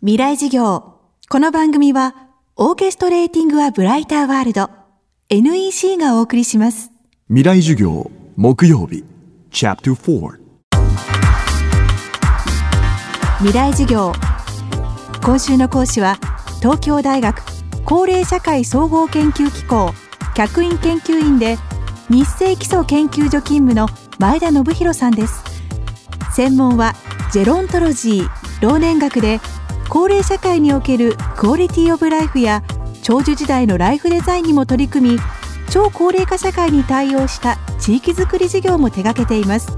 未来授業。この番組は、オーケストレーティング・ア・ブライター・ワールド NEC がお送りします。未来授業木曜日 Chapter 4未来授業。今週の講師は、東京大学高齢社会総合研究機構客員研究員で、日清基礎研究所勤務の前田信弘さんです。専門はジェロントロジー、老年学で、高齢社会におけるクオリティオブライフや長寿時代のライフデザインにも取り組み超高齢化社会に対応した地域づくり事業も手掛けています。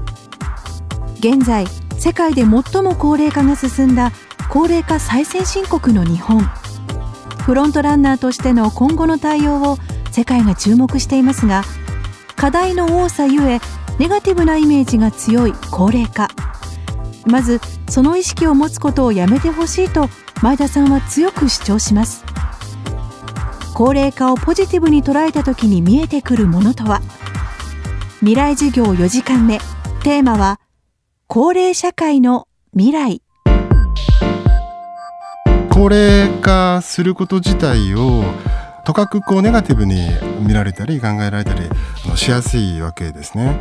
現在世界で最も高齢化が進んだ高齢化最先進国の日本。フロントランナーとしての今後の対応を世界が注目していますが課題の多さゆえネガティブなイメージが強い高齢化。まずその意識を持つことをやめてほしいと前田さんは強く主張します。高齢化をポジティブに捉えた時に見えてくるものとは。未来授業4時間目。テーマは高齢社会の未来。高齢化すること自体をとかくこうネガティブに見られたり考えられたりのしやすいわけですね。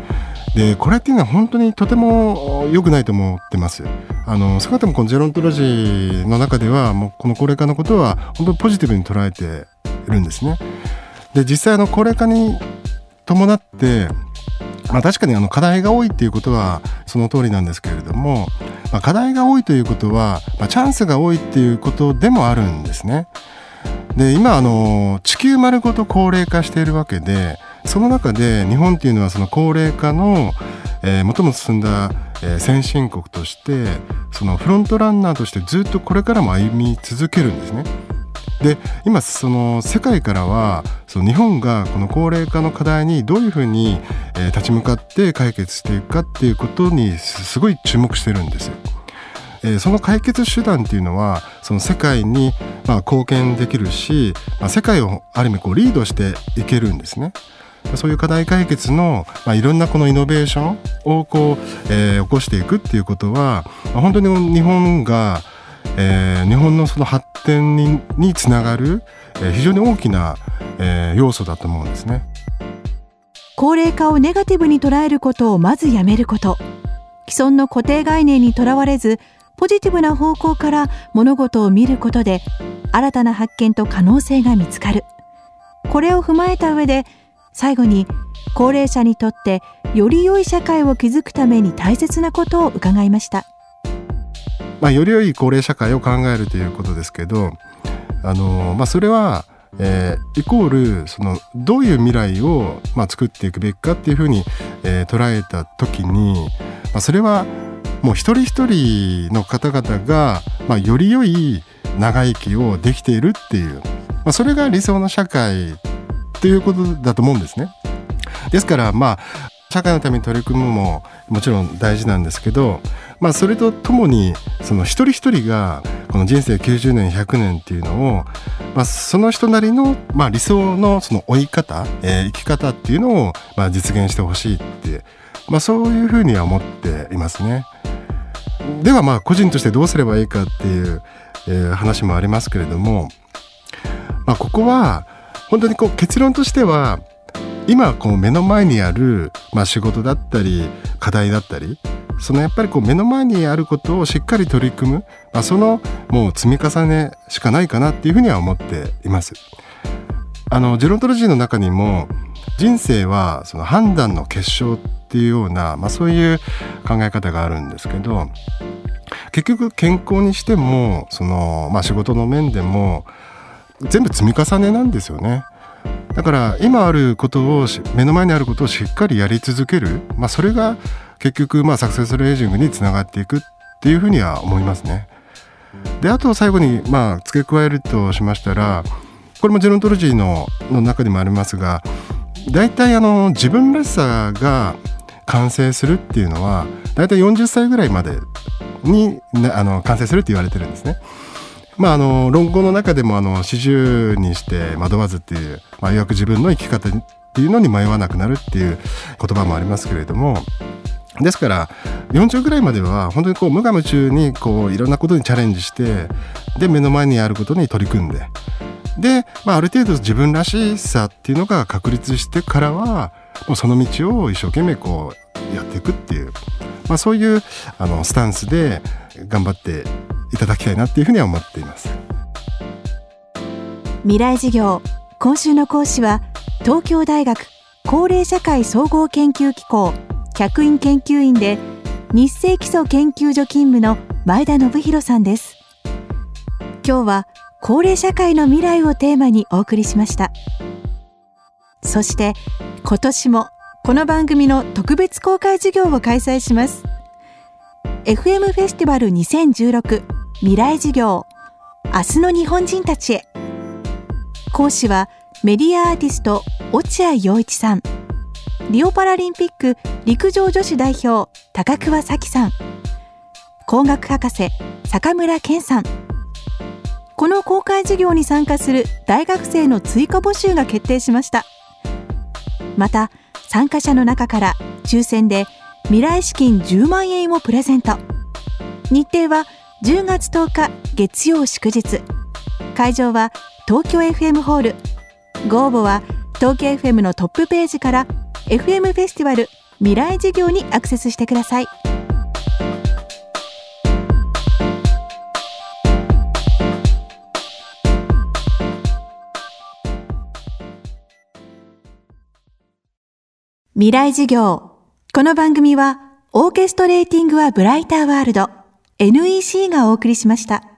でこれっていうのは本当にとても良くないと思ってます。あの少なくともこのジェロントロジーの中ではもうこの高齢化のことは本当にポジティブに捉えているんですね。で実際あの高齢化に伴ってまあ、確かにあの課題が多いっていうことはその通りなんですけれども、まあ、課題が多いということは、まあ、チャンスが多いっていうことでもあるんですね。で今あの地球丸ごと高齢化しているわけでその中で日本っていうのはその高齢化の、えー、最も進んだ、先進国としてそのフロントランナーとしてずっとこれからも歩み続けるんですね。で今その世界からはその日本がこの高齢化の課題にどういうふうに、立ち向かって解決していくかっていうことにすごい注目してるんです。その解決手段っていうのはその世界にまあ貢献できるし、世界をある意味こうリードしていけるんですね。そういう課題解決の、まあ、いろんなこのイノベーションをこう、えー、起こしていくっていうことは、まあ、本当に日本がえー、日本のその発展ににつながる、えー、非常に大きな、えー、要素だと思うんですね。高齢化をネガティブに捉えることをまずやめること。既存の固定概念にとらわれずポジティブな方向から物事を見ることで新たな発見と可能性が見つかる。これを踏まえた上で最後に高齢者にとってより良い社会を築くために大切なことを伺いました。まあ、より良い高齢社会を考えるということですけどあの、まあ、それは、えー、イコールそのどういう未来を、まあ、作っていくべきかっていうふうに、えー、捉えた時に、まあ、それはもう一人一人の方々が、まあ、より良い長生きをできているっていう、まあ、それが理想の社会ということだと思うんですね。ですからまあ社会のために取り組むももちろん大事なんですけど、まあ、それとともにその一人一人がこの人生90年100年っていうのを、まあ、その人なりの、まあ、理想のその追い方、えー、生き方っていうのを、まあ、実現してほしいって、まあ、そういうふうには思っていますね。ではまあ個人としてどうすればいいかっていう、えー、話もありますけれども、まあ、ここは本当にこう結論としては今こう目の前にある、まあ、仕事だったり課題だったりそのやっぱりこう目の前にあることをしっかり取り組む、まあ、そのもう積み重ねしかないかなっていうふうには思っています。あのジェロントロジーの中にも人生はその判断の結晶っていうような、まあ、そういう考え方があるんですけど結局健康にしてもその、まあ、仕事の面でも全部積み重ねなんですよね。だから今あることを目の前にあることをしっかりやり続ける、まあ、それが結局まあサクセスレージングにつながっていくっていうふうには思いますね。であと最後にまあ付け加えるとしましたらこれもジェロントロジーのの中にもありますが大体あの自分らしさが完成するっていうのは大体40歳ぐらいまでにあの完成するって言われてるんですね。まあ、あの論語の中でもあの四十にして惑わずっていう、まあ、いわく自分の生き方っていうのに迷わなくなるっていう言葉もありますけれどもですから40ぐらいまでは本当にこう無我夢中にこういろんなことにチャレンジしてで目の前にあることに取り組んでで、まあ、ある程度自分らしさっていうのが確立してからはもうその道を一生懸命こうやっていくっていう、まあ、そういうあのスタンスで頑張っていただきたいなっていうふうには思っています。未来事業今週の講師は東京大学高齢社会総合研究機構客員研究員で日清基礎研究所勤務の前田信弘さんです。今日は高齢社会の未来をテーマにお送りしました。そして今年もこの番組の特別公開授業を開催します。FM フェスティバル2016未来授業。明日の日本人たちへ。講師はメディアアーティスト落合陽一さん。リオパラリンピック陸上女子代表高桑早紀さん。工学博士坂村健さん。この公開授業に参加する大学生の追加募集が決定しました。また参加者の中から抽選で未来資金10万円をプレゼント。日程は10月10日月曜祝日。会場は東京 FM ホール。ご応募は東京 FM のトップページから FM フェスティバル未来事業にアクセスしてください。未来事業。この番組はオーケストレーティングはブライターワールド。NEC がお送りしました。